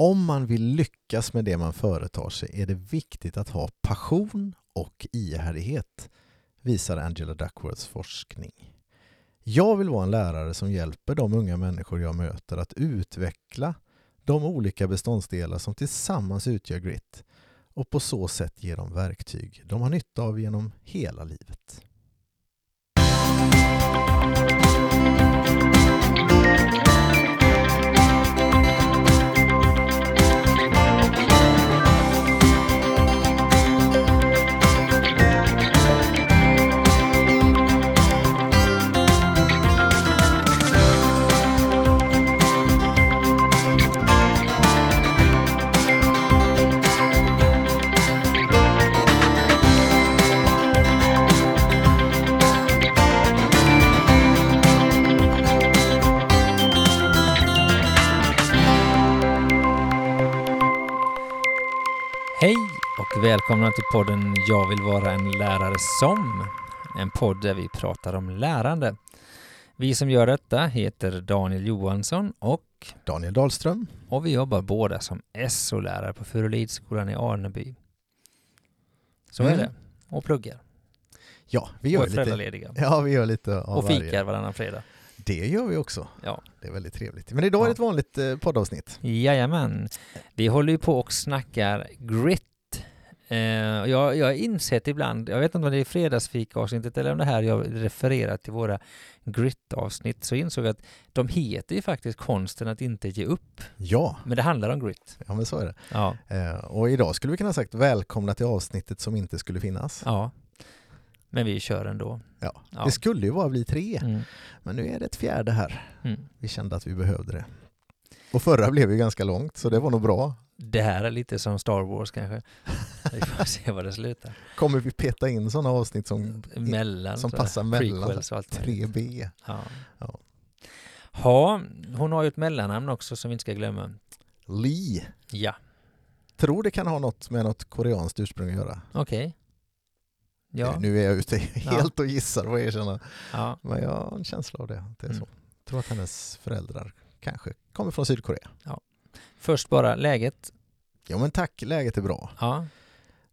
Om man vill lyckas med det man företar sig är det viktigt att ha passion och ihärdighet, visar Angela Duckworths forskning. Jag vill vara en lärare som hjälper de unga människor jag möter att utveckla de olika beståndsdelar som tillsammans utgör grit och på så sätt ge dem verktyg de har nytta av genom hela livet. Välkomna till podden Jag vill vara en lärare som. En podd där vi pratar om lärande. Vi som gör detta heter Daniel Johansson och, Daniel Dahlström. och vi jobbar båda som SO-lärare på Furulidskolan i Arneby. Så är Mm. det. Och pluggar. Ja, vi Och gör är lite, föräldralediga. ja, vi gör lite av Och varje. fikar varannan fredag. Det gör vi också. Ja. Det är väldigt trevligt. Men idag är det ett vanligt eh, poddavsnitt. Jajamän. Vi håller ju på och snackar grit. Eh, jag, jag har insett ibland, jag vet inte om det är fredagsfika-avsnittet eller om det här jag refererar till våra grit-avsnitt, så insåg jag att de heter ju faktiskt konsten att inte ge upp. Ja, Men det handlar om grit. ja men så är det. Ja, Eh, och idag skulle vi kunna ha sagt välkomna till avsnittet som inte skulle finnas. ja. Men vi kör ändå. Ja. Ja. Det skulle ju bara bli tre, Mm. men nu är det ett fjärde här. Mm. Vi kände att vi behövde det. Och förra blev ju ganska långt, så det var nog bra. Det här är lite som Star Wars kanske. Vi får se var det slutar. Kommer vi peta in sådana avsnitt som Mellan. som passar mellan prequels och allt möjligt. 3B? Ja. Ja. ja, hon har ju ett mellannamn också som vi inte ska glömma. Lee. Ja, Tror det kan ha något med något koreanskt ursprung att göra. okej. Ja, Eh, Nu är jag ute helt och gissar och erkänner. ja, Men jag har en känsla av det. det är Mm. så. Jag tror att hennes föräldrar kanske kommer från Sydkorea. Först bara läget. Ja men tack, läget är bra. Ja,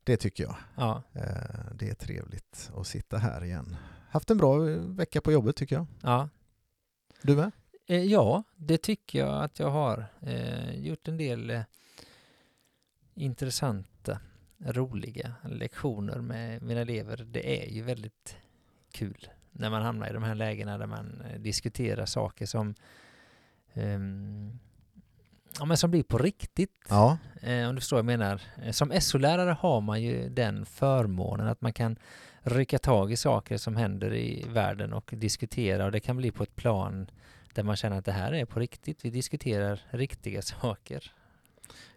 Det tycker jag. ja, Eh, Det är trevligt att sitta här igen. Haft en bra vecka på jobbet tycker jag. ja. Du med? Eh, ja, det tycker jag att jag har. Eh, gjort en del intressanta, roliga lektioner med mina elever. Det är ju väldigt kul när man hamnar i de här lägena där man diskuterar saker som ehm, ja, men som blir på riktigt. Ja. Eh, om du förstår vad jag menar. Eh, Som SO-lärare har man ju den förmånen att man kan rycka tag i saker som händer i världen och diskutera och det kan bli på ett plan där man känner att det här är på riktigt. Vi diskuterar riktiga saker.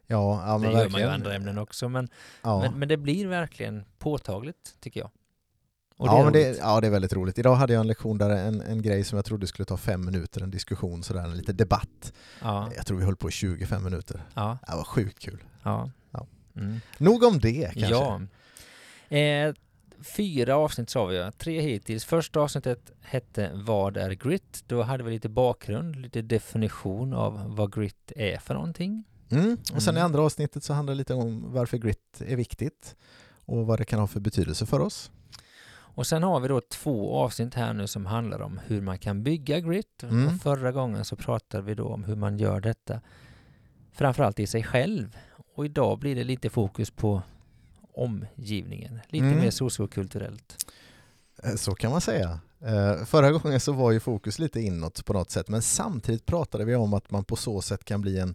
Ja, ja det men gör man ju i verkligen. andra ämnen också men, Ja. men, men det blir verkligen påtagligt tycker jag. Och ja, men det, ja, det är väldigt roligt. Idag hade jag en lektion där en, en grej som jag trodde skulle ta fem minuter, en diskussion, sådär, en liten debatt. ja, Jag tror vi höll på i 25 minuter. ja, Det var sjukt kul. ja. Ja. Mm. Nog om det kanske. Ja. Eh, fyra avsnitt sa vi, tre hittills. Första avsnittet hette Vad är grit? Då hade vi lite bakgrund, lite definition av vad grit är för någonting. Mm. Och sen i Mm. andra avsnittet så handlar det lite om varför grit är viktigt och vad det kan ha för betydelse för oss. Och sen har vi då två avsnitt här nu som handlar om hur man kan bygga grit. Mm. Och förra gången så pratade vi då om hur man gör detta framförallt i sig själv. Och idag blir det lite fokus på omgivningen, lite Mm. mer sociokulturellt. Eh, Så kan man säga. Eh, Förra gången så var ju fokus lite inåt på något sätt men samtidigt pratade vi om att man på så sätt kan bli en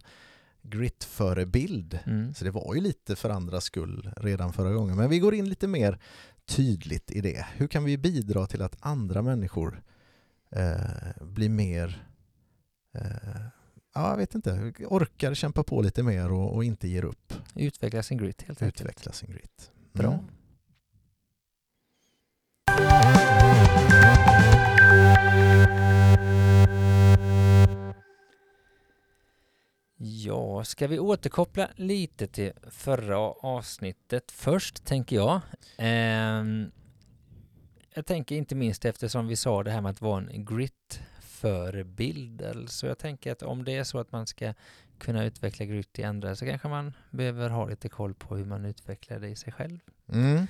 grit-förebild. Mm. Så det var ju lite för andras skull redan förra gången. Men vi går in lite mer tydligt i det. Hur kan vi bidra till att andra människor eh, blir mer, eh, ja jag vet inte, orkar kämpa på lite mer och, och inte ger upp. Utveckla sin grit helt enkelt. Utveckla sin grit. Bra. Mm. Ja, ska vi återkoppla lite till förra avsnittet först, tänker jag. Ehm, jag tänker inte minst eftersom vi sa det här med att vara en grit förebilder. Så jag tänker att om det är så att man ska kunna utveckla grit i andra så kanske man behöver ha lite koll på hur man utvecklar det i sig själv. Mm.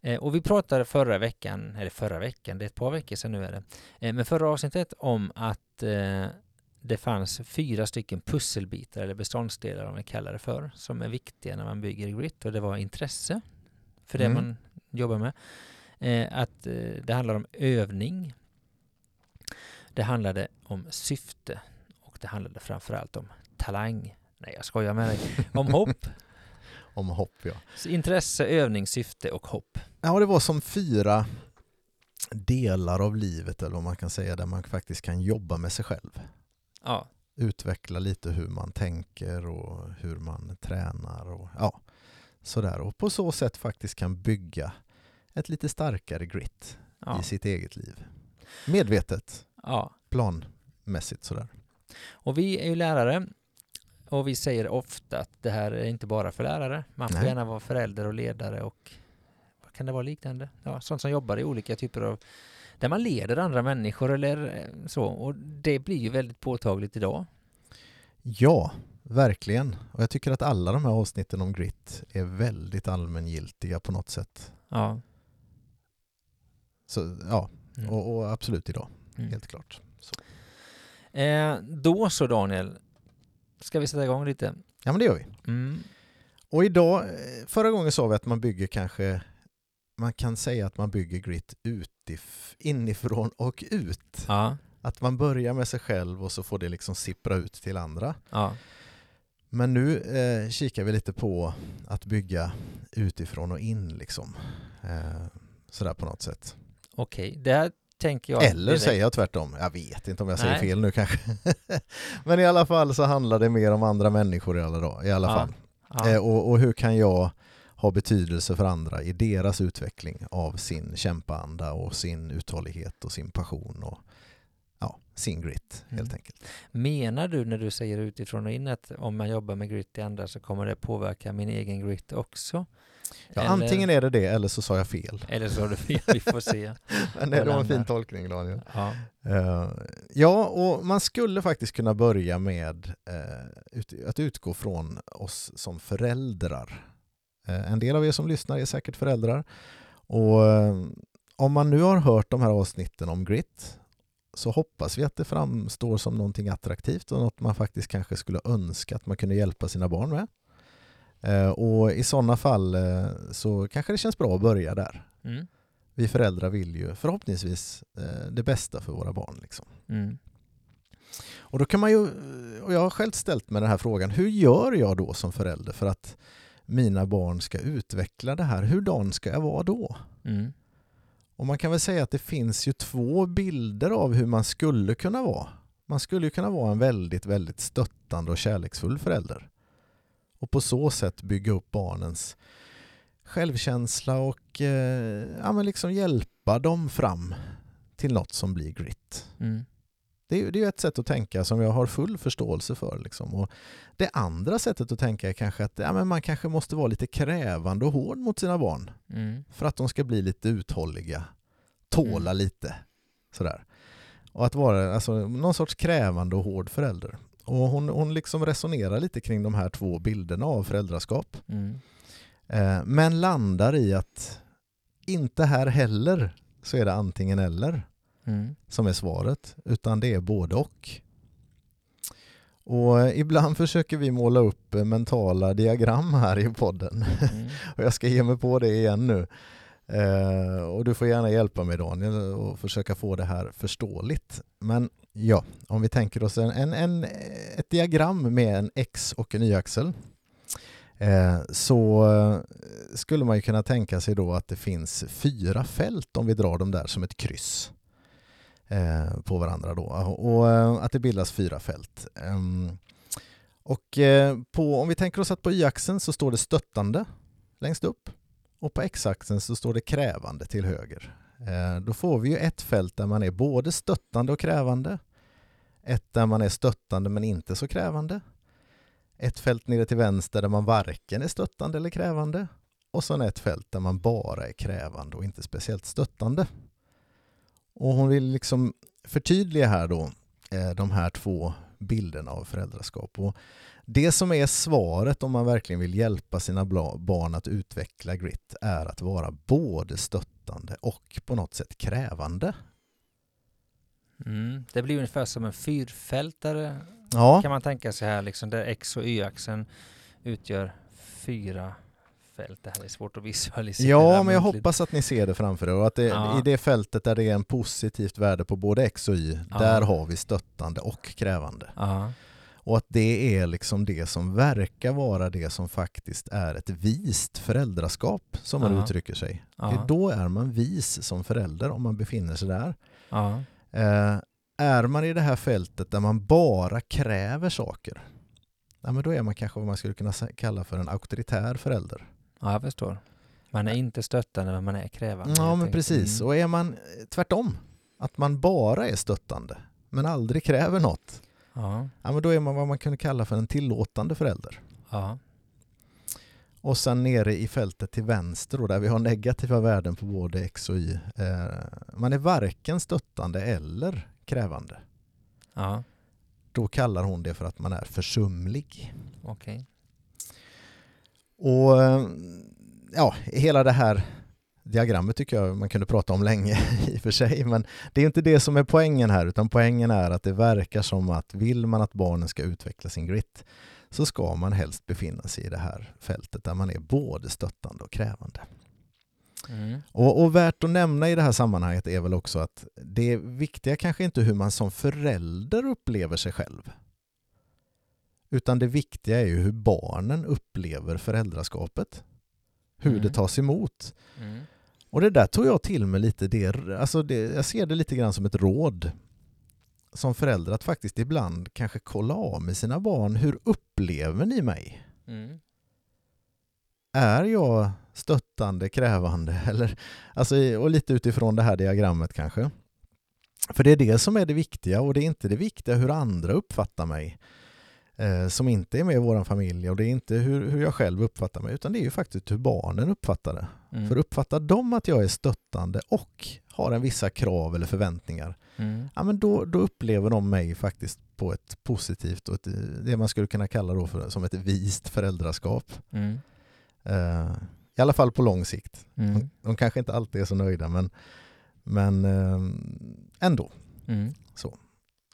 Eh, och vi pratade förra veckan, eller förra veckan, det är ett par veckor sedan nu är det, eh, men förra avsnittet om att eh, det fanns fyra stycken pusselbitar eller beståndsdelar om vi kallar det för, som är viktiga när man bygger grit och det var intresse för det Mm. man jobbar med. Eh, att eh, det handlar om övning. Det handlade om syfte och det handlade framförallt om talang. Nej, jag skojar med dig. Om hopp. Om hopp ja. Så intresse, övning, syfte och hopp. Ja, det var som fyra delar av livet eller vad man kan säga där man faktiskt kan jobba med sig själv. Ja, Utveckla lite hur man tänker och hur man tränar och ja, sådär. Och på så sätt faktiskt kan bygga ett lite starkare grit ja, i sitt eget liv. Medvetet, ja. planmässigt sådär. Och vi är ju lärare och vi säger ofta att det här är inte bara för lärare. Man får Nej. gärna vara förälder och ledare och vad kan det vara liknande? Ja, sånt som jobbar i olika typer av där man leder andra människor eller eh, så. Och det blir ju väldigt påtagligt idag. Ja, verkligen. Och jag tycker att alla de här avsnitten om grit är väldigt allmängiltiga på något sätt. Ja. Så ja, Mm. och, och absolut idag, Mm. helt klart. Så. Eh, då så Daniel, ska vi sätta igång lite? Ja, men det gör vi. Mm. Och idag, eh, förra gången sa vi att man bygger kanske, man kan säga att man bygger grit utif, inifrån och ut. Ja, Att man börjar med sig själv och så får det liksom sippra ut till andra. ja, Men nu eh, kikar vi lite på att bygga utifrån och in liksom. Eh, sådär på något sätt. okej. Det här tänker jag... Eller direkt- säger jag tvärtom. Jag vet inte om jag säger Nej. fel nu kanske. Men i alla fall så handlar det mer om andra människor i alla, dag, i alla Ja. fall. Ja. Eh, och, och hur kan jag ha betydelse för andra i deras utveckling av sin kämpaanda och sin uthållighet och sin passion och ja, sin grit helt Mm. enkelt. Menar du när du säger utifrån och in att om man jobbar med grit i andra så kommer det påverka min egen grit också? Ja, Eller- Antingen är det det eller så sa jag fel. Eller så har du fel, vi får se. Men det var en fin tolkning Daniel. Ja. Eh, ja, och man skulle faktiskt kunna börja med eh, ut, att utgå från oss som föräldrar. Eh, en del av er som lyssnar är säkert föräldrar. Och eh, om man nu har hört de här avsnitten om grit så hoppas vi att det framstår som någonting attraktivt och något man faktiskt kanske skulle önska att man kunde hjälpa sina barn med. Eh, och i sådana fall så kanske det känns bra att börja där. Mm. Vi föräldrar vill ju förhoppningsvis det bästa för våra barn. Liksom. Mm. Och då kan man ju, och jag har själv ställt mig den här frågan, hur gör jag då som förälder för att mina barn ska utveckla det här? Hurdan ska jag vara då? Mm. Och man kan väl säga att det finns ju två bilder av hur man skulle kunna vara. Man skulle ju kunna vara en väldigt, väldigt stöttande och kärleksfull förälder. Och på så sätt bygga upp barnens självkänsla och eh, ja, men liksom hjälpa dem fram till något som blir grit. Mm. Det är, det är ett sätt att tänka som jag har full förståelse för. Liksom. Och det andra sättet att tänka är kanske att ja, men man kanske måste vara lite krävande och hård mot sina barn Mm. för att de ska bli lite uthålliga, tåla Mm. lite. Sådär. Och att vara alltså, någon sorts krävande och hård förälder. Och hon, hon liksom resonerar lite kring de här två bilderna av föräldraskap. Mm. Eh, men landar i att inte här heller så är det antingen eller Mm. som är svaret, utan det är både och. Och eh, ibland försöker vi måla upp eh, mentala diagram här i podden. Mm. Och jag ska ge mig på det igen nu. Eh, och du får gärna hjälpa mig Daniel och försöka få det här förståeligt. Men ja, om vi tänker oss en, en, en, ett diagram med en X och en Y-axel eh, så eh, skulle man ju kunna tänka sig då att det finns fyra fält om vi drar dem där som ett kryss eh, på varandra då och eh, att det bildas fyra fält. Ehm, och eh, på, om vi tänker oss att på y-axeln så står det stöttande längst upp och på x-axeln så står det krävande till höger. Eh, Då får vi ju ett fält där man är både stöttande och krävande. Ett där man är stöttande men inte så krävande. Ett fält nere till vänster där man varken är stöttande eller krävande. Och sen ett fält där man bara är krävande och inte speciellt stöttande. Och hon vill liksom förtydliga här då eh, de här två bilderna av föräldraskap. Och det som är svaret om man verkligen vill hjälpa sina barn att utveckla grit är att vara både stöttande och på något sätt krävande. Mm. Det blir ungefär som en fyrfältare ja. kan man tänka sig här, liksom, där X och Y-axeln utgör fyra fält. Det här är svårt att visualisera. Ja, men jag hoppas att ni ser det framför er och att det, ja. i det fältet där det är en positivt värde på både X och Y, ja. där har vi stöttande och krävande. Ja. Och att det är liksom det som verkar vara det som faktiskt är ett vist föräldraskap, som man uttrycker sig. Då är man vis som förälder om man befinner sig där. Eh, är man i det här fältet där man bara kräver saker, ja, men då är man kanske vad man skulle kunna kalla för en auktoritär förälder. Ja, jag förstår. Man är inte stöttande, men man är krävande. Ja, men precis. Mm. Och är man tvärtom, att man bara är stöttande, men aldrig kräver något, ja. Ja, men då är man vad man kunde kalla för en tillåtande förälder. Ja. Och sen nere i fältet till vänster, då, där vi har negativa värden på både X och Y, eh, man är varken stöttande eller krävande. Ja. Då kallar hon det för att man är försumlig. Okay. Och ja, hela det här diagrammet tycker jag man kunde prata om länge i och för sig, men det är inte det som är poängen här, utan poängen är att det verkar som att vill man att barnen ska utveckla sin grit så ska man helst befinna sig i det här fältet där man är både stöttande och krävande. Mm. Och, och, värt att nämna i det här sammanhanget är väl också att det viktiga kanske inte hur man som förälder upplever sig själv. Utan det viktiga är ju hur barnen upplever föräldraskapet. Hur mm. det tas emot. Mm. Och det där tog jag till mig lite. Det, alltså det, jag ser det lite grann som ett råd som förälder att faktiskt ibland kanske kolla av med sina barn. Hur upplever ni mig? Mm. Är jag stöttande, krävande? Eller, alltså, och lite utifrån det här diagrammet kanske. För det är det som är det viktiga och det är inte det viktiga hur andra uppfattar mig eh, som inte är med i vår familj och det är inte hur, hur jag själv uppfattar mig utan det är ju faktiskt hur barnen uppfattar det. Mm. För uppfattar de att jag är stöttande och har en vissa krav eller förväntningar, mm. ja, men då, då upplever de mig faktiskt på ett positivt och ett, det man skulle kunna kalla då för, som ett vist föräldraskap. Mm. Eh, I alla fall på lång sikt. Mm. De, de, kanske inte alltid är så nöjda men, men eh, ändå. Mm. Så.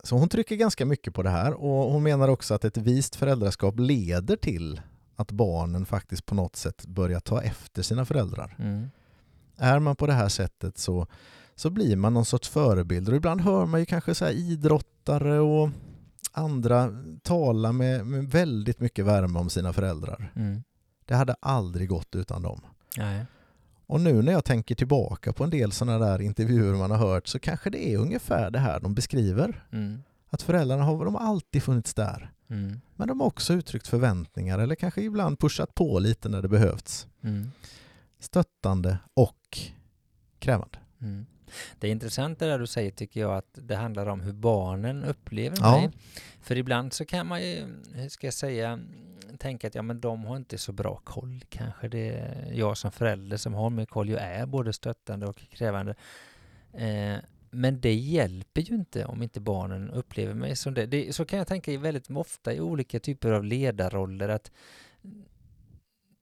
Så hon trycker ganska mycket på det här och hon menar också att ett vist föräldraskap leder till att barnen faktiskt på något sätt börjar ta efter sina föräldrar. Mm. Är man på det här sättet så, så blir man någon sorts förebild och ibland hör man ju kanske så idrottare och andra tala med, med, väldigt mycket värme om sina föräldrar. Mm. Det hade aldrig gått utan dem. Nej. Och nu när jag tänker tillbaka på en del sådana där intervjuer man har hört så kanske det är ungefär det här de beskriver. Mm. Att föräldrarna har de alltid funnits där. Mm. Men de har också uttryckt förväntningar eller kanske ibland pushat på lite när det behövts. Mm. Stöttande och krävande. Mm. Det är intressant det där du säger tycker jag att det handlar om hur barnen upplever ja. mig. För ibland så kan man ju, hur ska jag säga, tänka att ja men de har inte så bra koll kanske. Det är jag som förälder som har mer koll. Jag är både stöttande och krävande. Eh, men det hjälper ju inte om inte barnen upplever mig som det. det. Så kan jag tänka väldigt ofta i olika typer av ledarroller att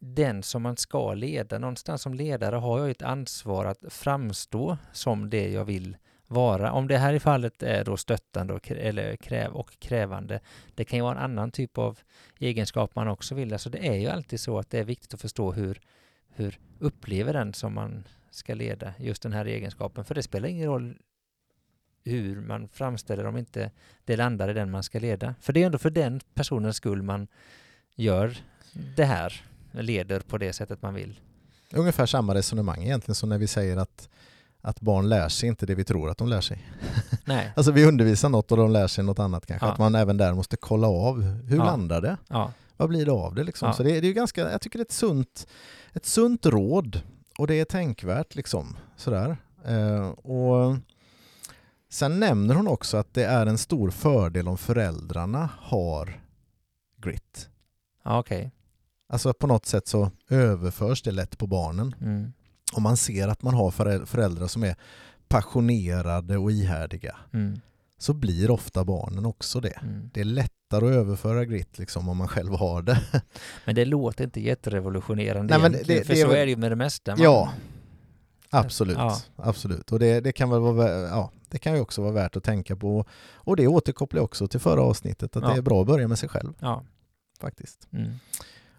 den som man ska leda, någonstans som ledare har jag ett ansvar att framstå som det jag vill vara. Om det här i fallet är då stöttande och, eller kräv och krävande. Det kan ju vara en annan typ av egenskap man också vill. Alltså det är ju alltid så att det är viktigt att förstå hur, hur upplever den som man ska leda just den här egenskapen. För det spelar ingen roll hur man framställer om inte det landar i den man ska leda. För det är ändå för den personens skull man gör det här, leder på det sättet man vill. Ungefär samma resonemang egentligen som när vi säger att att barn lär sig inte det vi tror att de lär sig. Nej. alltså vi undervisar något och de lär sig något annat kanske. Ja. Att man även där måste kolla av hur ja. landar det? Ja. Vad blir det av det liksom? Så det, det är ju ganska, jag tycker det är ett sunt, ett sunt råd och det är tänkvärt liksom. Sådär. Eh, och sen nämner hon också att det är en stor fördel om föräldrarna har grit. Ja. Okay. Alltså på något sätt så överförs det lätt på barnen. Mm om man ser att man har föräldrar som är passionerade och ihärdiga mm. så blir ofta barnen också det. Mm. Det är lättare att överföra grit liksom om man själv har det. Men det låter inte jätterevolutionerande Nej, men egentligen, det- för det är så väl- är det ju med det mesta. Man, Ja, absolut. Ja. absolut. Och det, det kan väl vara, ja, det kan ju också vara värt att tänka på. Och det återkopplar också till förra avsnittet, att Ja. det är bra att börja med sig själv Ja. faktiskt. Mm.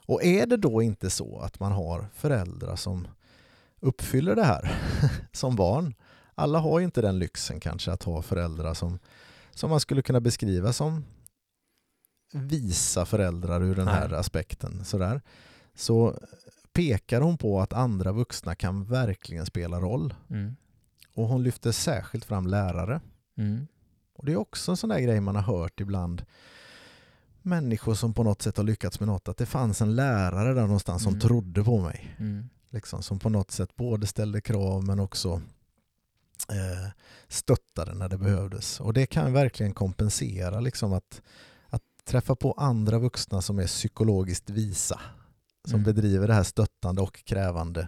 Och är det då inte så att man har föräldrar som uppfyller det här som barn? Alla har ju inte den lyxen kanske att ha föräldrar som, som man skulle kunna beskriva som visa föräldrar ur den här Nej. aspekten. Sådär. Så pekar hon på att andra vuxna kan verkligen spela roll. Mm. Och hon lyfter särskilt fram lärare. Mm. Och det är också en sån där grej man har hört ibland. Människor som på något sätt har lyckats med något. Att det fanns en lärare där någonstans som Mm. trodde på mig. Mm. Liksom, som på något sätt både ställde krav men också eh, stöttade när det behövdes. Och det kan verkligen kompensera liksom att, att träffa på andra vuxna som är psykologiskt visa. Som Mm. bedriver det här stöttande och krävande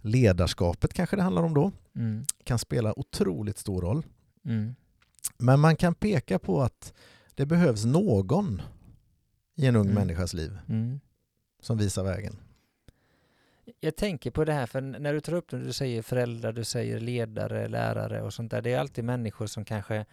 ledarskapet kanske det handlar om då. Mm. Kan spela otroligt stor roll. Mm. Men man kan peka på att det behövs någon i en ung Mm. människas liv Mm. som visar vägen. Jag tänker på det här, för när du tar upp det, du säger föräldrar, du säger ledare, lärare och sånt där. Det är alltid människor som kanske,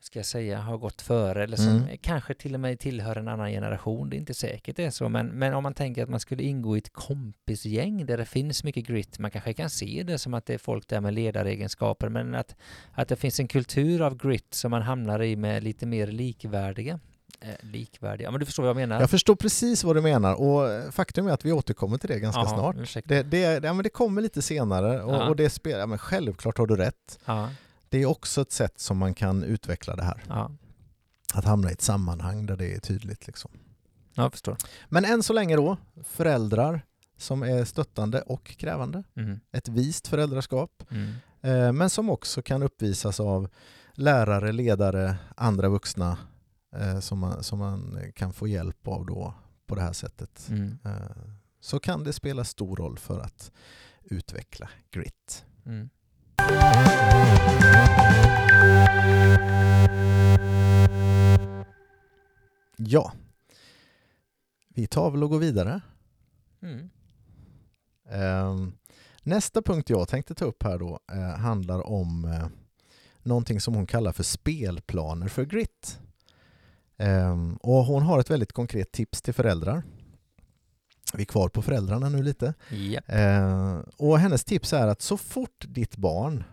ska jag säga, har gått före eller som Mm. kanske till och med tillhör en annan generation. Det är inte säkert det är så, men, men om man tänker att man skulle ingå i ett kompisgäng där det finns mycket grit, man kanske kan se det som att det är folk där med ledaregenskaper, men att, att det finns en kultur av grit som man hamnar i med lite mer likvärdiga. Eh, likvärdiga, ja, men du förstår vad jag menar? Jag förstår precis vad du menar och faktum är att vi återkommer till det ganska Jaha, snart. ursäkta. Det, det, ja, men det kommer lite senare och, Ja. och det spelar, ja, men självklart har du rätt. Ja, Det är också ett sätt som man kan utveckla det här. ja, Att hamna i ett sammanhang där det är tydligt. Liksom. jag förstår. Men än så länge då, föräldrar som är stöttande och krävande. Mm. Ett vist föräldraskap. Mm. Eh, men som också kan uppvisas av lärare, ledare, andra vuxna eh, som, man, som man kan få hjälp av då på det här sättet. Mm. Eh, så kan det spela stor roll för att utveckla grit. Mm. Ja, vi tar väl och går vidare. Mm. Eh, nästa punkt jag tänkte ta upp här då eh, handlar om eh, någonting som hon kallar för spelplaner för grit. Eh, och hon har ett väldigt konkret tips till föräldrar. Vi är kvar på föräldrarna nu lite. Ja. Eh, och hennes tips är att så fort ditt barn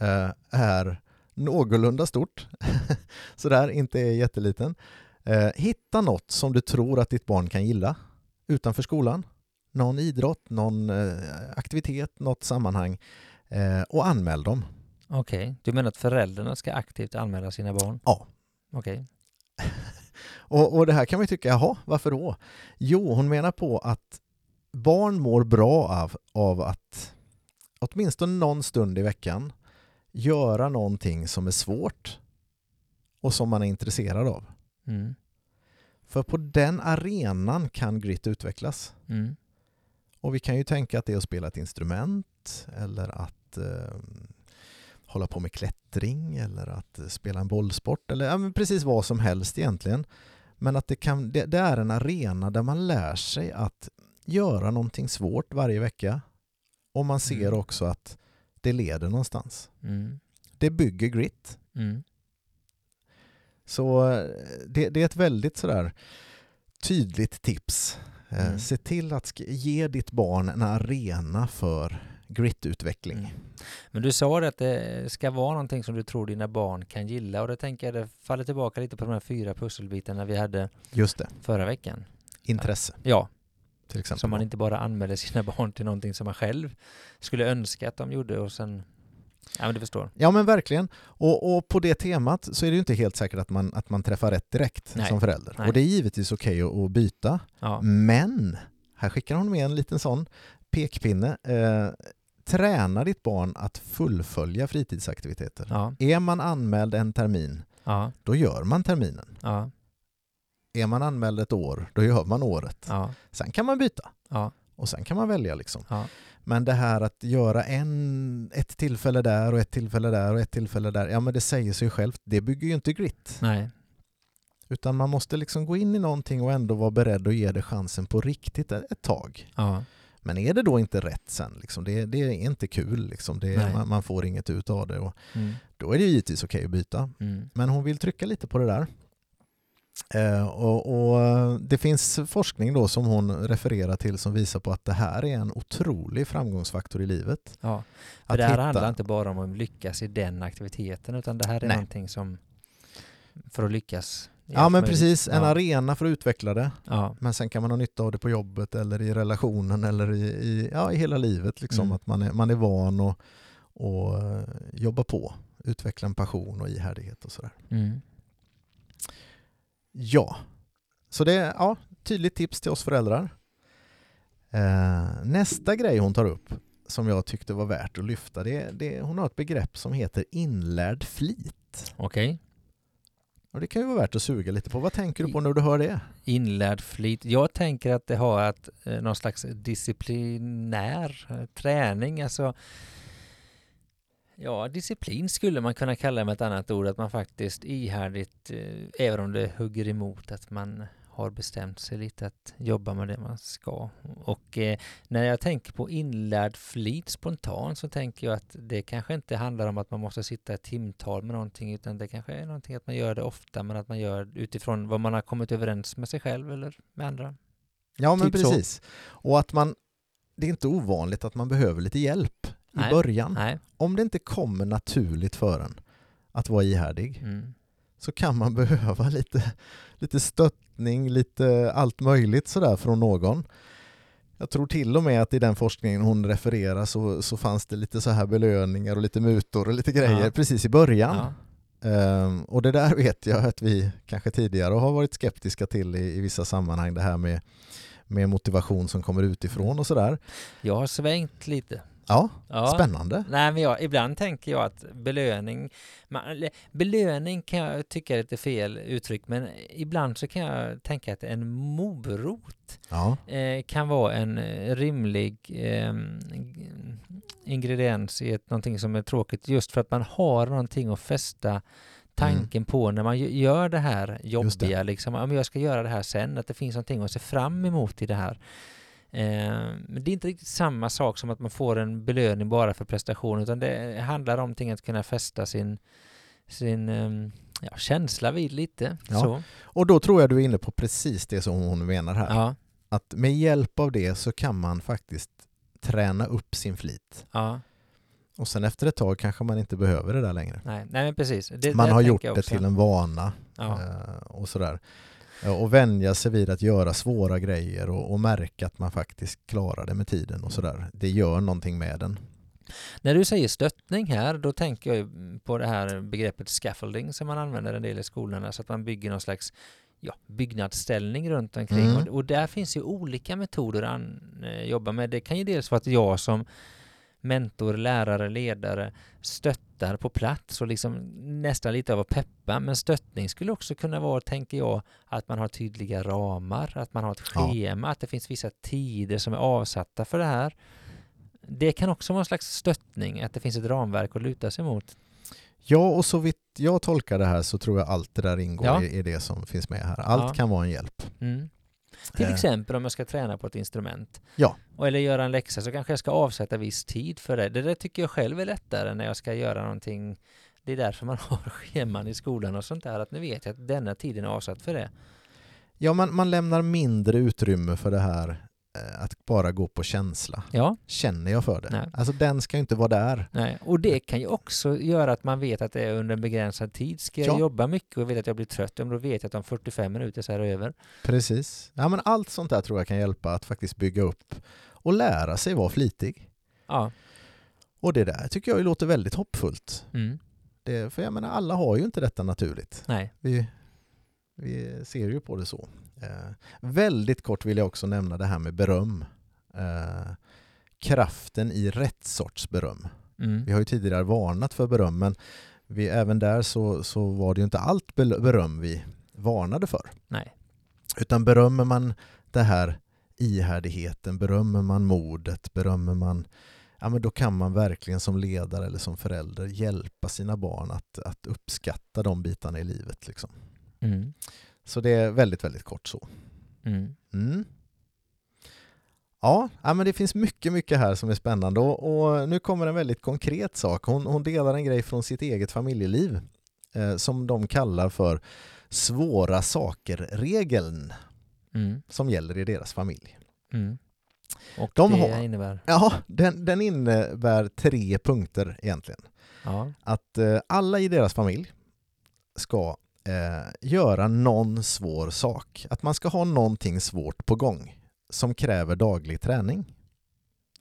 eh, är någorlunda stort, sådär, inte är jätteliten, eh, hitta något som du tror att ditt barn kan gilla utanför skolan. Någon idrott, någon eh, aktivitet, något sammanhang och anmäl dem. Okej, du menar att föräldrarna ska aktivt anmäla sina barn? Ja. Okej. Och, och det här kan man ju tycka, jaha, varför då? Jo, hon menar på att barn mår bra av, av att åtminstone någon stund i veckan göra någonting som är svårt och som man är intresserad av. Mm. För på den arenan kan grit utvecklas. Mm. Och vi kan ju tänka att det är att spela ett instrument eller att eh, hålla på med klättring eller att eh, spela en bollsport eller ja, precis vad som helst egentligen. Men att det, kan, det, det är en arena där man lär sig att göra någonting svårt varje vecka och man ser Mm. också att det leder någonstans. Mm. Det bygger grit. Mm. Så eh, det, det är ett väldigt sådär tydligt tips. Eh, Mm. Se till att ge ditt barn en arena för gritutveckling. Mm. Men du sa det att det ska vara någonting som du tror dina barn kan gilla och det tänker jag det faller tillbaka lite på de här fyra pusselbitarna vi hade Just det, förra veckan. intresse Ja, till exempel. så man inte bara anmäler sina barn till någonting som man själv skulle önska att de gjorde och sen... Ja men du förstår. Ja men verkligen. Och, och på det temat så är det ju inte helt säkert att man, att man träffar rätt direkt Nej. som förälder. Nej. Och det är givetvis okej att, att byta. Ja. Men, här skickar hon med en liten sån pekpinne. Eh, träna ditt barn att fullfölja fritidsaktiviteter. Ja. Är man anmäld en termin, Ja. då gör man terminen. Ja. Är man anmäld ett år, då gör man året. Sen kan man byta och sen kan man välja. Liksom. Men det här att göra en, ett tillfälle där och ett tillfälle där och ett tillfälle där, ja men det säger sig självt, det bygger ju inte grit. Nej. Utan man måste liksom gå in i någonting och ändå vara beredd att ge det chansen på riktigt ett, ett tag. Ja. Men är det då inte rätt sen, liksom, det, det är inte kul, liksom, det, man, man får inget ut av det. Och Mm. då är det givetvis okej att byta. Mm. Men hon vill trycka lite på det där. Eh, och, och Det finns forskning då som hon refererar till som visar på att det här är en otrolig framgångsfaktor i livet. Ja. För Att det här hitta- handlar inte bara om att lyckas i den aktiviteten utan det här är Nej. någonting som för att lyckas. Ja men möjligt. precis, en ja. arena för att utveckla det. Ja. Men sen kan man ha nytta av det på jobbet eller i relationen eller i, i, ja, i hela livet. Liksom, Mm. Att man är, man är van att och, eh, jobba på, utveckla en passion och ihärdighet och sådär. Mm. Ja, så det är ja, tydligt tips till oss föräldrar. Eh, nästa grej hon tar upp som jag tyckte var värt att lyfta, det, det, hon har ett begrepp som heter inlärd flit. Okej. Och det kan ju vara värt att suga lite på. Vad tänker du på när du hör det? Inlärd flit. Jag tänker att det har att, eh, någon slags disciplinär eh, träning. Alltså, ja, disciplin skulle man kunna kalla det med ett annat ord. Att man faktiskt ihärdigt, eh, även om det hugger emot, att man har bestämt sig lite att jobba med det man ska. Och eh, när jag tänker på inlärd flit spontant så tänker jag att det kanske inte handlar om att man måste sitta ett timtal med någonting utan det kanske är någonting att man gör det ofta men att man gör utifrån vad man har kommit överens med sig själv eller med andra. Ja men Typ så. precis. Och att man, det är inte ovanligt att man behöver lite hjälp i Nej. början. Nej. Om det inte kommer naturligt för en att vara ihärdig Mm. Så kan man behöva lite, lite stöttning, lite allt möjligt sådär från någon. Jag tror till och med att i den forskningen hon refererar så, så fanns det lite så här belöningar och lite mutor och lite grejer Ja. precis i början. Ja. Ehm, och det där vet jag att vi kanske tidigare har varit skeptiska till i, i vissa sammanhang, det här med, med motivation som kommer utifrån och sådär. Jag har svängt lite. Ja, Ja. spännande. Nej, men jag, ibland tänker jag att belöning, man, belöning kan jag tycka är lite fel uttryck, men ibland så kan jag tänka att en morot Ja, eh, kan vara en eh, rimlig eh, ingrediens i ett, någonting som är tråkigt just för att man har någonting att fästa tanken på när man gör det här jobbiga, liksom, ja, men jag ska göra det här sen, att det finns någonting att se fram emot i det här. Eh, men det är inte riktigt samma sak som att man får en belöning bara för prestation, utan det handlar om att kunna fästa sin, sin ehm, ja, känsla vid lite. Ja. Så. och då tror jag du är inne på precis det som hon menar här. Ja, Att med hjälp av det så kan man faktiskt träna upp sin flit. ja, Och sen efter ett tag kanske man inte behöver det där längre. nej, nej precis. Det, Man har gjort det till en vana Ja. eh, och sådär. Och vänja sig vid att göra svåra grejer och, och märka att man faktiskt klarar det med tiden och sådär. Det gör någonting med den. När du säger stöttning här, då tänker jag på det här begreppet scaffolding som man använder en del i skolorna, så att man bygger någon slags ja, byggnadsställning runt omkring. Mm. Och, och där finns ju olika metoder att eh, jobba med. Det kan ju dels vara att jag som mentor, lärare, ledare stöttar på plats och liksom nästan lite av att peppa. Men stöttning skulle också kunna vara, tänker jag, att man har tydliga ramar, att man har ett Ja. schema, att det finns vissa tider som är avsatta för det här. Det kan också vara en slags stöttning, att det finns ett ramverk att luta sig mot. Ja, och så vitt jag tolkar det här så tror jag allt det där ingår Ja. i, i det som finns med här. Allt Ja. kan vara en hjälp. Mm. Till Eh. exempel om jag ska träna på ett instrument. Ja. Och eller göra en läxa så kanske jag ska avsätta viss tid för det. Det där tycker jag själv är lättare när jag ska göra någonting. Det är därför man har scheman i skolan och sånt där. Att nu vet jag att denna tiden är avsatt för det. Ja, man, man lämnar mindre utrymme för det här att bara gå på känsla. Ja, Känner jag för det? Nej. Alltså den ska ju inte vara där. nej. Och det kan ju också göra att man vet att det är under en begränsad tid. Ska jag Ja. jobba mycket och vet att jag blir trött, då vet jag att om 45 minuter så är det över. Precis. Ja, men allt sånt där tror jag kan hjälpa att faktiskt bygga upp och lära sig vara flitig. Ja. Och det där tycker jag låter väldigt hoppfullt. Mm. Det, för jag menar, alla har ju inte detta naturligt. Nej. Vi, vi ser ju på det så. Eh, väldigt kort vill jag också nämna det här med beröm. Eh, kraften i rätt sorts beröm. Mm. Vi har ju tidigare varnat för beröm, men vi, även där så, så var det ju inte allt beröm vi varnade för. Nej. Utan berömmer man det här ihärdigheten, berömmer man modet, berömmer man ja, men då kan man verkligen som ledare eller som förälder hjälpa sina barn att, att uppskatta de bitarna i livet. Liksom. Mm. Så det är väldigt, väldigt kort så. Mm. Mm. Ja, men det finns mycket, mycket här som är spännande och, och nu kommer en väldigt konkret sak. Hon, hon delar en grej från sitt eget familjeliv eh, som de kallar för svåra saker-regeln Mm. som gäller i deras familj. Mm. Och De det har- innebär? Ja, den, den innebär tre punkter egentligen. Ja. Att eh, alla i deras familj ska eh, göra någon svår sak. Att man ska ha någonting svårt på gång som kräver daglig träning.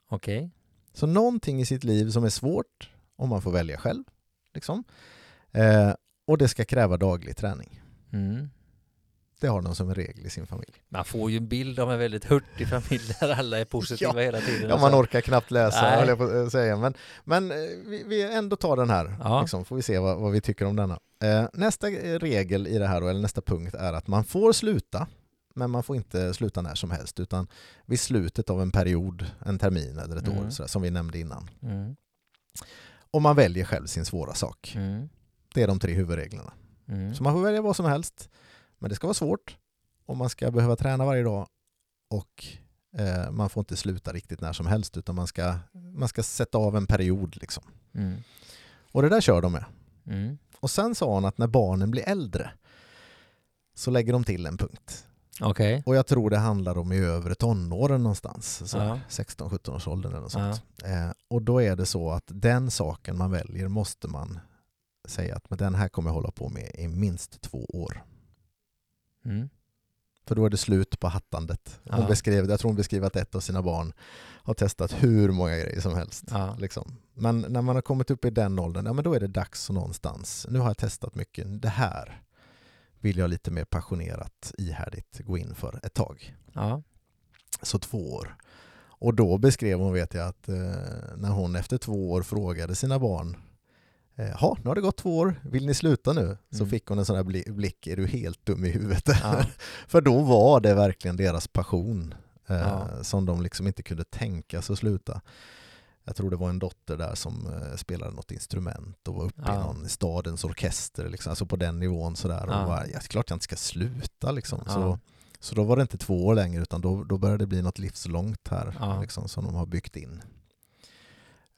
Okej. Så någonting i sitt liv som är svårt, om man får välja själv. Liksom. Eh, och det ska kräva daglig träning. Mm. Det har de som regel i sin familj. Man får ju en bild av en väldigt hurtig familj där alla är positiva Ja. hela tiden. Ja, man så. orkar knappt läsa, höll jag på att säga. Men, men eh, vi, vi ändå tar den här, Ja. liksom, får vi se vad, vad vi tycker om denna. Eh, nästa regel i det här, eller nästa punkt, är att man får sluta, men man får inte sluta när som helst, utan vid slutet av en period, en termin eller ett Mm. år, sådär, som vi nämnde innan. Mm. Och man väljer själv sin svåra sak. Mm. Det är de tre huvudreglerna. Mm. Så man får välja vad som helst, men det ska vara svårt och man ska behöva träna varje dag och eh, man får inte sluta riktigt när som helst utan man ska, man ska sätta av en period. Liksom. Mm. Och det där kör de med. Mm. Och sen sa han att när barnen blir äldre så lägger de till en punkt. Okej. Och jag tror det handlar om i övre tonåren någonstans, Ja. 16-17 års åldern eller något sånt. Eh, och då är det så att den saken man väljer måste man säga att men den här kommer jag hålla på med i minst två år. Mm. För då är det slut på hattandet. Hon Ja. beskrev, jag tror hon beskrev att ett av sina barn har testat hur många grejer som helst. Ja. Liksom. Men när man har kommit upp i den åldern, ja, men då är det dags någonstans. Nu har jag testat mycket. Det här vill jag lite mer passionerat, ihärdigt gå in för ett tag. Ja. Så två år. Och då beskrev hon, vet jag, att eh, när hon efter två år frågade sina barn Ja, nu har det gått två år, vill ni sluta nu? Så Mm. fick hon en sån här bli- blick, är du helt dum i huvudet? Ja. För då var det verkligen deras passion eh, Ja. som de liksom inte kunde tänka sig att sluta. Jag tror det var en dotter där som eh, spelade något instrument och var uppe i Ja. någon stadens orkester, liksom, alltså på den nivån sådär. Och Ja. bara, ja, klart jag inte ska sluta liksom. Så, så då var det inte två år längre utan då, då började det bli något livslångt här liksom, som de har byggt in.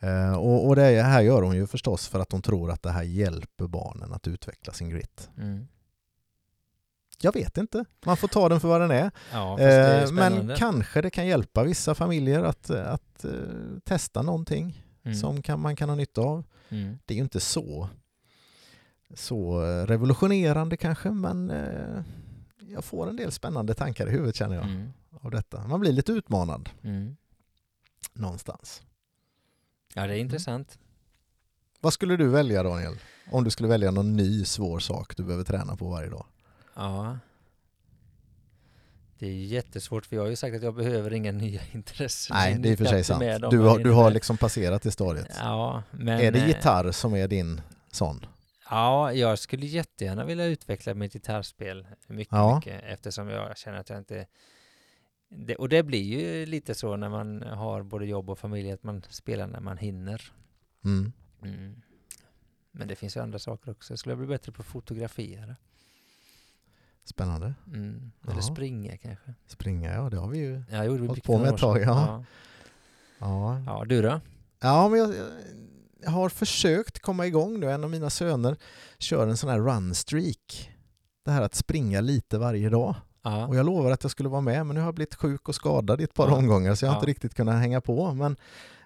Eh, och, och det här gör hon ju förstås för att hon tror att det här hjälper barnen att utveckla sin grit. Mm. Jag vet inte, man får ta den för vad den är. Ja, är Eh, men kanske det kan hjälpa vissa familjer att, att eh, testa någonting Mm. som kan, man kan ha nytta av. Mm. Det är ju inte så, så revolutionerande kanske, men jag får en del spännande tankar i huvudet känner jag Mm. av detta. Man blir lite utmanad Mm. någonstans. Ja, det är intressant. Vad skulle du välja Daniel? Om du skulle välja någon ny svår sak du behöver träna på varje dag? Ja. Det är jättesvårt för jag har ju sagt att jag behöver inga nya intressen. Nej, det är i och för sig sant. Du har, du har liksom passerat det stadiet. Ja, men... är det eh, gitarr som är din sån? Ja, jag skulle jättegärna vilja utveckla mitt gitarrspel mycket, Ja. mycket eftersom jag känner att jag inte... Det, och det blir ju lite så när man har både jobb och familj att man spelar när man hinner. Mm. Mm. Men det finns ju andra saker också. Jag skulle bli bättre på att fotografera. Spännande. Mm. Eller Ja. springa kanske. Springa, ja det har vi ju. Gjorde det Hållit på med ett tag, ja. ja. Ja, Ja, du då? ja men jag, jag har försökt komma igång nu. En av mina söner kör en sån här run streak. Det här att springa lite varje dag. Ja. Och jag lovar att jag skulle vara med men nu har jag blivit sjuk och skadad i ett par Ja. omgångar så jag har inte riktigt kunnat hänga på. Men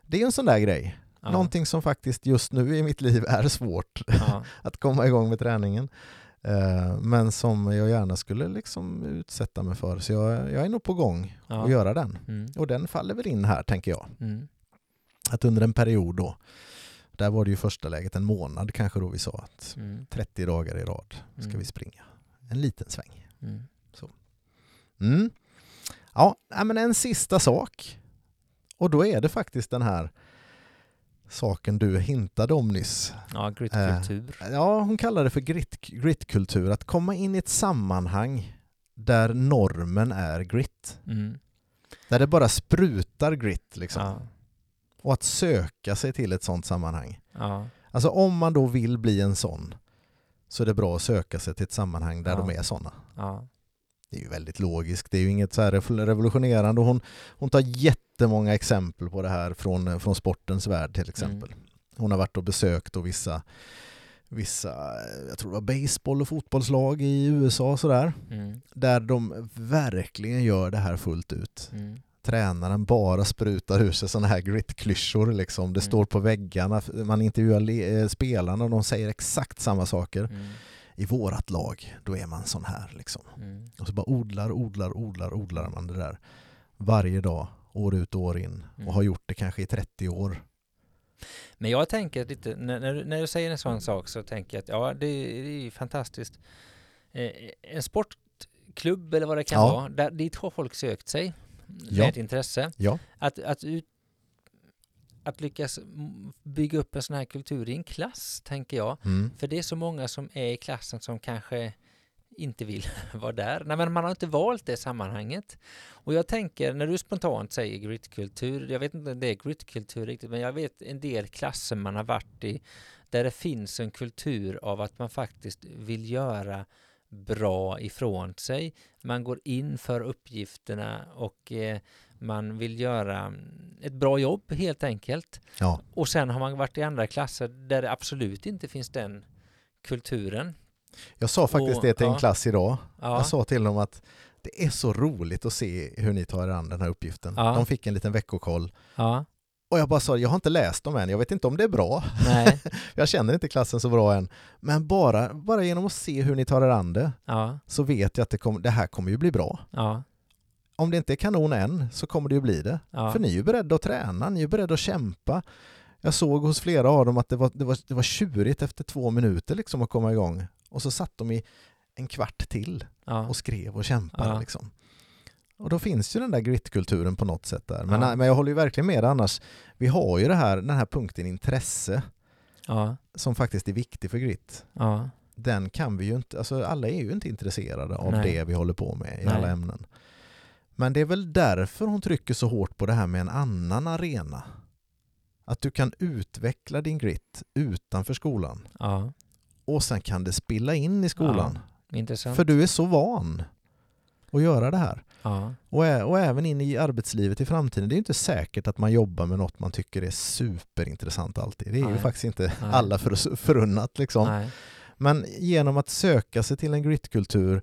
det är en sån där grej. ja. Någonting som faktiskt just nu i mitt liv är svårt att komma igång med träningen. Eh, Men som jag gärna skulle liksom utsätta mig för. Så jag, jag är nog på gång Ja. att göra den. Mm. Och den faller väl in här tänker jag. Mm. Att under en period då, där var det ju första läget en månad kanske då vi sa att Mm. 30 dagar i rad ska Mm. vi springa. En liten sväng. Mm. Mm. Ja, men en sista sak. Och då är det faktiskt den här saken du hintade om nyss. Ja, gritkultur. Ja, hon kallar det för grit, gritkultur. Att komma in i ett sammanhang där normen är grit. Mm. Där det bara sprutar grit liksom. Ja. Och att söka sig till ett sånt sammanhang. Ja. Alltså om man då vill bli en sån så är det bra att söka sig till ett sammanhang där Ja. de är såna. Ja. Det är ju väldigt logiskt, det är ju inget så revolutionerande. Hon, hon tar jättemånga exempel på det här från, från sportens värld till exempel. Hon har varit och besökt och vissa, vissa, jag tror det var baseball och fotbollslag i USA och sådär. Mm. Där de verkligen gör det här fullt ut. Mm. Tränaren bara sprutar ur sig sådana här grit-klyschor liksom. Det Mm. står på väggarna, man intervjuar eh, spelarna och de säger exakt samma saker. Mm. I vårat lag, då är man sån här liksom. Mm. Och så bara odlar, odlar, odlar, odlar man det där varje dag, år ut och år in. Mm. Och har gjort det kanske i 30 år. Men jag tänker lite, när, när, du- när du säger en sån sak så tänker jag att ja, det, det är ju fantastiskt. Eh, en sportklubb eller vad det kan Ja. vara, där, dit har folk sökt sig Ja. med ett intresse. Ja, Att, att, ut, att lyckas bygga upp en sån här kultur i en klass, tänker jag. mm. För det är så många som är i klassen som kanske inte vill vara där. Nej, men man har inte valt det sammanhanget. Och jag tänker, när du spontant säger gritkultur, jag vet inte om det är gritkultur riktigt, men jag vet en del klasser man har varit i där det finns en kultur av att man faktiskt vill göra bra ifrån sig. Man går in för uppgifterna och eh, man vill göra mm, ett bra jobb helt enkelt. ja, Och sen har man varit i andra klasser där det absolut inte finns den kulturen. jag sa faktiskt Och- det till en ja. klass idag. Ja, Jag sa till dem att det är så roligt att se hur ni tar er an den här uppgiften. Ja. De fick en liten veckokoll. ja, Och jag bara sa, jag har inte läst dem än, jag vet inte om det är bra. nej, Jag känner inte klassen så bra än. Men bara, bara genom att se hur ni tar er an det ja, så vet jag att det, kommer, det här kommer ju bli bra. Om det inte är kanon än så kommer det ju bli det. ja, För ni är ju beredda att träna, ni är beredda att kämpa. Jag såg hos flera av dem att det var, det var, det var tjurigt efter två minuter liksom att komma igång. Och så satt de i en kvart till ja, och skrev och kämpade. Ja. Liksom. Och då finns ju den där gritkulturen på något sätt där. Men, Ja. men jag håller ju verkligen med annars. Vi har ju det här, den här punkten intresse ja, som faktiskt är viktig för grit. ja, Den kan vi ju inte, alltså alla är ju inte intresserade av Nej. det vi håller på med i Nej. alla ämnen. Men det är väl därför hon trycker så hårt på det här med en annan arena. Att du kan utveckla din grit utanför skolan ja, och sen kan det spilla in i skolan. intressant. För du är så van att göra det här. Ja, Och, och även in i arbetslivet i framtiden. Det är inte säkert att man jobbar med något man tycker är superintressant alltid. Det är ju Nej. faktiskt inte Nej. alla för, förunnat. Liksom. nej, Men genom att söka sig till en gritkultur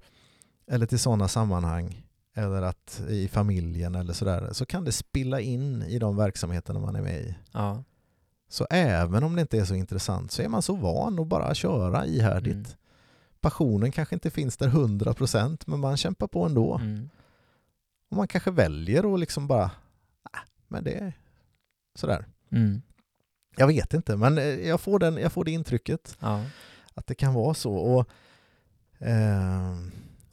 eller till sådana sammanhang eller att i familjen eller sådär så kan det spilla in i de verksamheterna man är med i. ja, Så även om det inte är så intressant så är man så van att bara köra ihärdigt. Mm. Passionen kanske inte finns där 100% men man kämpar på ändå. mm, Och man kanske väljer att liksom bara, äh, men det är sådär. mm, Jag vet inte, men eh, jag får, den, jag får det intrycket ja, att det kan vara så. Och, eh,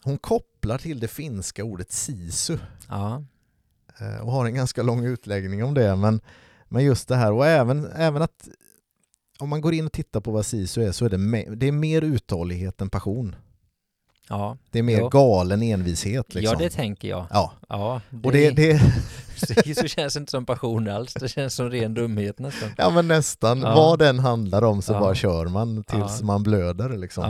hon kopplar till det finska ordet sisu ja, eh, och har en ganska lång utläggning om det. Men, men just det här och även, även att om man går in och tittar på vad sisu är så är det, me- det är mer uthållighet än passion. ja, Det är mer Jo. galen envishet. Liksom. ja, det tänker jag. ja. Ja, Och det, det, så känns inte som passion alls. Det känns som ren dumhet nästan. ja men nästan, Ja. vad den handlar om så Ja. bara kör man tills Ja. man blöder. Liksom.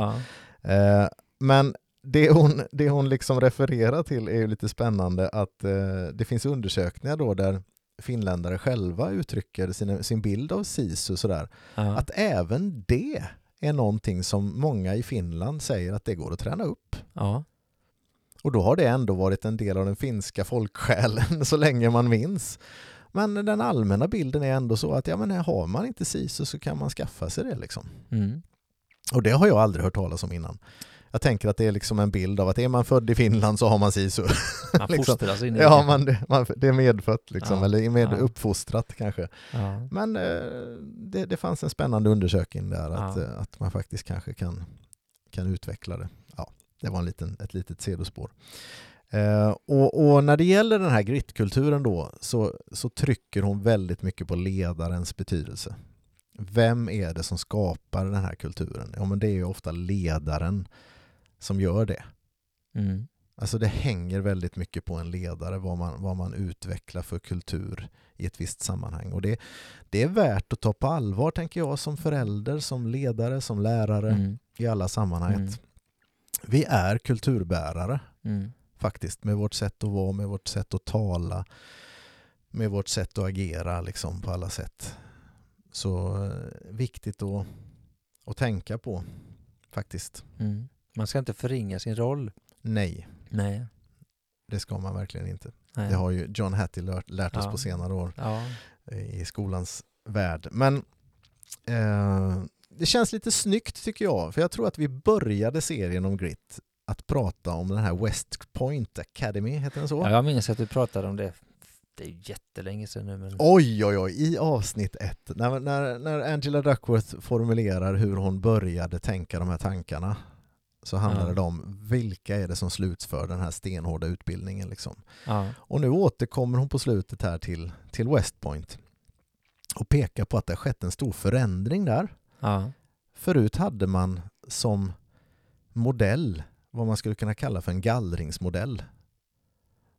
Eh, men det hon, det hon liksom refererar till är ju lite spännande att eh, det finns undersökningar då där finländare själva uttrycker sin, sin bild av SISU sådär. ja, Att även det är någonting som många i Finland säger att det går att träna upp. ja, Och då har det ändå varit en del av den finska folksjälen så länge man minns. Men den allmänna bilden är ändå så att ja, men har man inte SISU så kan man skaffa sig det. Liksom. mm, Och det har jag aldrig hört talas om innan. Jag tänker att det är liksom en bild av att är man född i Finland så har man SISU. man Liksom. fostras in i det. Ja, man, man, det är medfött liksom, Ja, eller med ja. uppfostrat kanske. Ja, Men eh, det, det fanns en spännande undersökning där att, eh, att man faktiskt kanske kan, kan utveckla det. Ja, det var en liten, ett litet sidospår. Eh, och, och när det gäller den här gritkulturen då så, så trycker hon väldigt mycket på ledarens betydelse. Vem är det som skapar den här kulturen? Ja, men det är ju ofta ledaren som gör det. mm, Alltså det hänger väldigt mycket på en ledare vad man, vad man utvecklar för kultur i ett visst sammanhang. Och det, det är värt att ta på allvar, tänker jag, som förälder, som ledare, som lärare Mm. i alla sammanhang. Mm. Vi är kulturbärare Mm. faktiskt, med vårt sätt att vara, med vårt sätt att tala, med vårt sätt att agera liksom på alla sätt. Så eh, viktigt att, att tänka på faktiskt. Man ska inte förringa sin roll. Nej, Nej. det ska man verkligen inte. Nej. Det har ju John Hattie lärt, lärt oss Ja. på senare år Ja. i skolans värld. Men eh, det känns lite snyggt tycker jag, för jag tror att vi började serien om Grit att prata om den här West Point Academy, heter den så? ja, jag minns att du pratade om det. Det är jättelänge sedan nu men... Oj, oj, oj, i avsnitt ett, när, när, när Angela Duckworth formulerar hur hon började tänka de här tankarna, så handlar Ja. det om vilka är det som slutför den här stenhårda utbildningen. Liksom. Ja. Och nu återkommer hon på slutet här till, till West Point och pekar på att det har skett en stor förändring där. Ja. Förut hade man som modell vad man skulle kunna kalla för en gallringsmodell.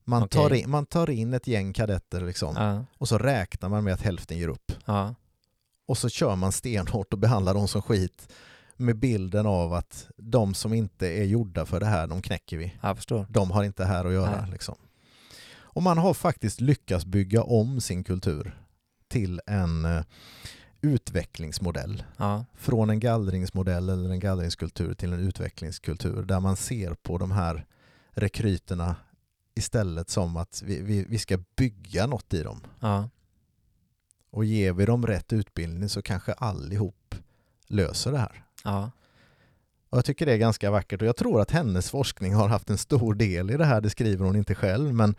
Man, Okej. tar, in, man tar in ett gäng kadetter liksom, Ja. och så räknar man med att hälften ger upp. Ja. Och så kör man stenhårt och behandlar dem som skit med bilden av att de som inte är gjorda för det här, de knäcker vi. Jag förstår. De har inte här att göra. Nej. Liksom. Och man har faktiskt lyckats bygga om sin kultur till en eh, utvecklingsmodell. Ja. Från en gallringsmodell eller en gallringskultur till en utvecklingskultur där man ser på de här rekryterna istället som att vi, vi, vi ska bygga något i dem. Ja. Och ger vi dem rätt utbildning så kanske allihop löser det här. Ja. Och jag tycker det är ganska vackert och jag tror att hennes forskning har haft en stor del i det här, det skriver hon inte själv. Men,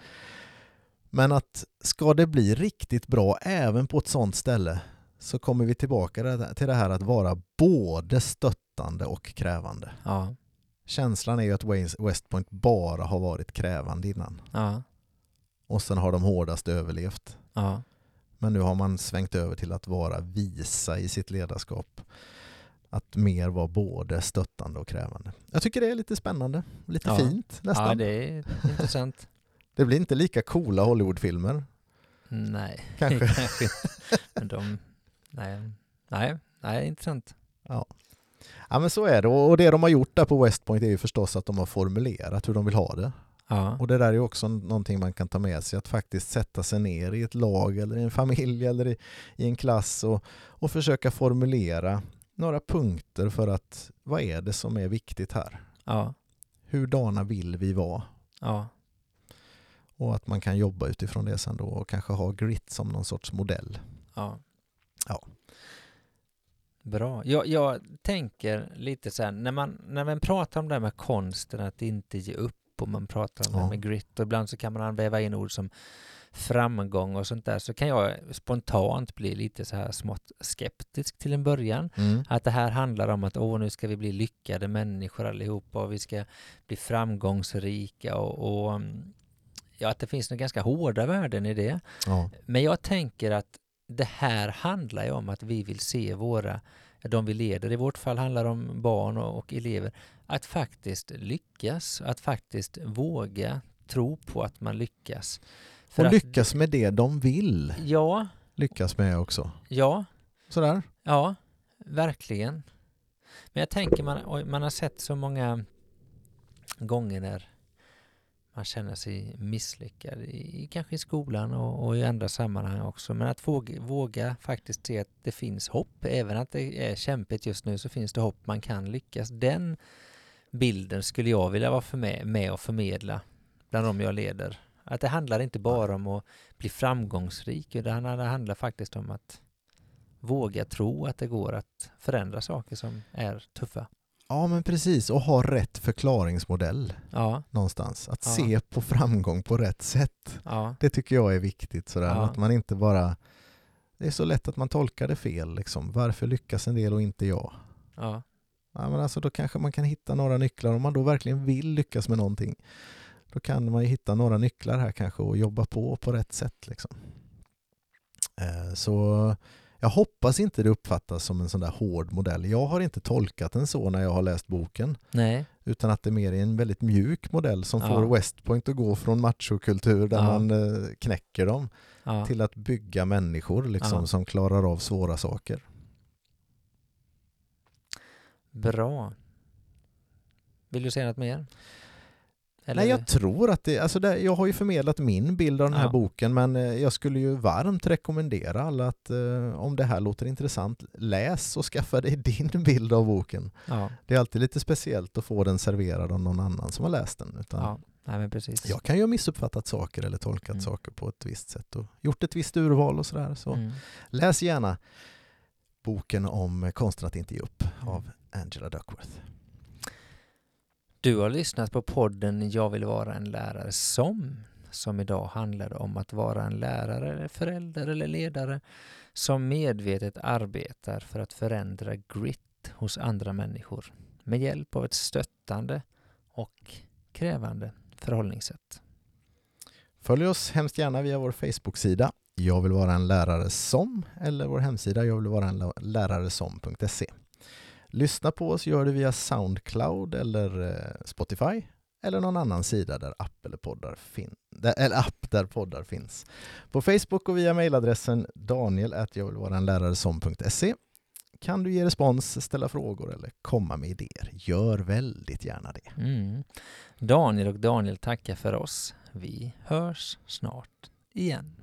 men att ska det bli riktigt bra även på ett sånt ställe så kommer vi tillbaka till det här att vara både stöttande och krävande. Ja. Känslan är ju att West Point bara har varit krävande innan Ja. och sen har de hårdast överlevt. Ja. Men nu har man svängt över till att vara visa i sitt ledarskap. Att mer vara både stöttande och krävande. Jag tycker det är lite spännande, lite Ja. fint nästan. ja, det... det är intressant. blir inte lika coola Hollywoodfilmer Nej, kanske. kanske. Men de... Nej. Nej, nej, intressant. ja. ja men så är det och det de har gjort där på West Point är ju förstås att de har formulerat hur de vill ha det. Ja. Och det där är också någonting man kan ta med sig, att faktiskt sätta sig ner i ett lag eller i en familj eller i, i en klass och, och försöka formulera några punkter för att vad är det som är viktigt här? Ja. Hurdana vill vi vara? Ja. Och att man kan jobba utifrån det sen då och kanske ha grit som någon sorts modell. Ja. Ja. Bra. Jag, jag tänker lite så här, när man, när man pratar om det här med konsten att inte ge upp och man pratar om det Ja. här med grit och ibland så kan man väva in ord som framgång och sånt där så kan jag spontant bli lite så här smått skeptisk till en början. Mm. Att det här handlar om att åh, nu ska vi bli lyckade människor allihopa och vi ska bli framgångsrika och, och mm, ja, att det finns några ganska hårda värden i det. Ja. Men jag tänker att det här handlar ju om att vi vill se våra, de vi leder, i vårt fall handlar det om barn och, och elever, att faktiskt lyckas, att faktiskt våga tro på att man lyckas. För Och att- lyckas med det de vill Ja, lyckas med också. ja, Sådär. Ja, verkligen. Men jag tänker man, man har sett så många gånger när man känner sig misslyckad, i, kanske i skolan och, och i andra sammanhang också. Men att våga, våga faktiskt se att det finns hopp, även att det är kämpigt just nu så finns det hopp, man kan lyckas. Den bilden skulle jag vilja vara med, med och förmedla bland de jag leder. Att det handlar inte bara om att bli framgångsrik, utan det handlar faktiskt om att våga tro att det går att förändra saker som är tuffa. Ja men precis, och ha rätt förklaringsmodell Ja, någonstans. Att Ja. se på framgång på rätt sätt. ja, Det tycker jag är viktigt. Sådär. Att man inte bara... Det är så lätt att man tolkar det fel. Liksom. Varför lyckas en del och inte jag? ja, Ja, men alltså, då kanske man kan hitta några nycklar. Om man då verkligen vill lyckas med någonting. Då kan man ju hitta några nycklar här kanske och jobba på på rätt sätt. Liksom. Eh, Så Jag hoppas inte det uppfattas som en sån där hård modell. Jag har inte tolkat den så när jag har läst boken. Nej. Utan att det mer är en väldigt mjuk modell som Ja. får West Point att gå från machokultur där Ja. man eh, knäcker dem Ja. till att bygga människor liksom, som klarar av svåra saker. Bra. Vill du säga något mer? Eller- Nej, jag tror att det, alltså det, jag har ju förmedlat min bild av den här Ja. boken men eh, jag skulle ju varmt rekommendera alla att eh, om det här låter intressant, läs och skaffa dig din bild av boken. Ja, Det är alltid lite speciellt att få den serverad av någon annan som har läst den. Utan ja. Nej, men precis. Jag kan ju ha missuppfattat saker eller tolkat Mm. saker på ett visst sätt och gjort ett visst urval och sådär. Så Mm. läs gärna boken om konsten att inte ge upp av Angela Duckworth. Du har lyssnat på podden Jag vill vara en lärare som, som idag handlade om att vara en lärare, eller förälder eller ledare som medvetet arbetar för att förändra grit hos andra människor med hjälp av ett stöttande och krävande förhållningssätt. Följ oss hemskt gärna via vår Facebook-sida Jag vill vara en lärare som eller vår hemsida jag vill vara en lärare som.se. Lyssna på oss gör du via Soundcloud eller eh, Spotify eller någon annan sida där app eller poddar, fin- där, eller app där poddar finns. På Facebook och via mejladressen daniel jag vill vara en lärare som.se kan du ge respons, ställa frågor eller komma med idéer. Gör väldigt gärna det. Mm. Daniel och Daniel tackar för oss. Vi hörs snart igen.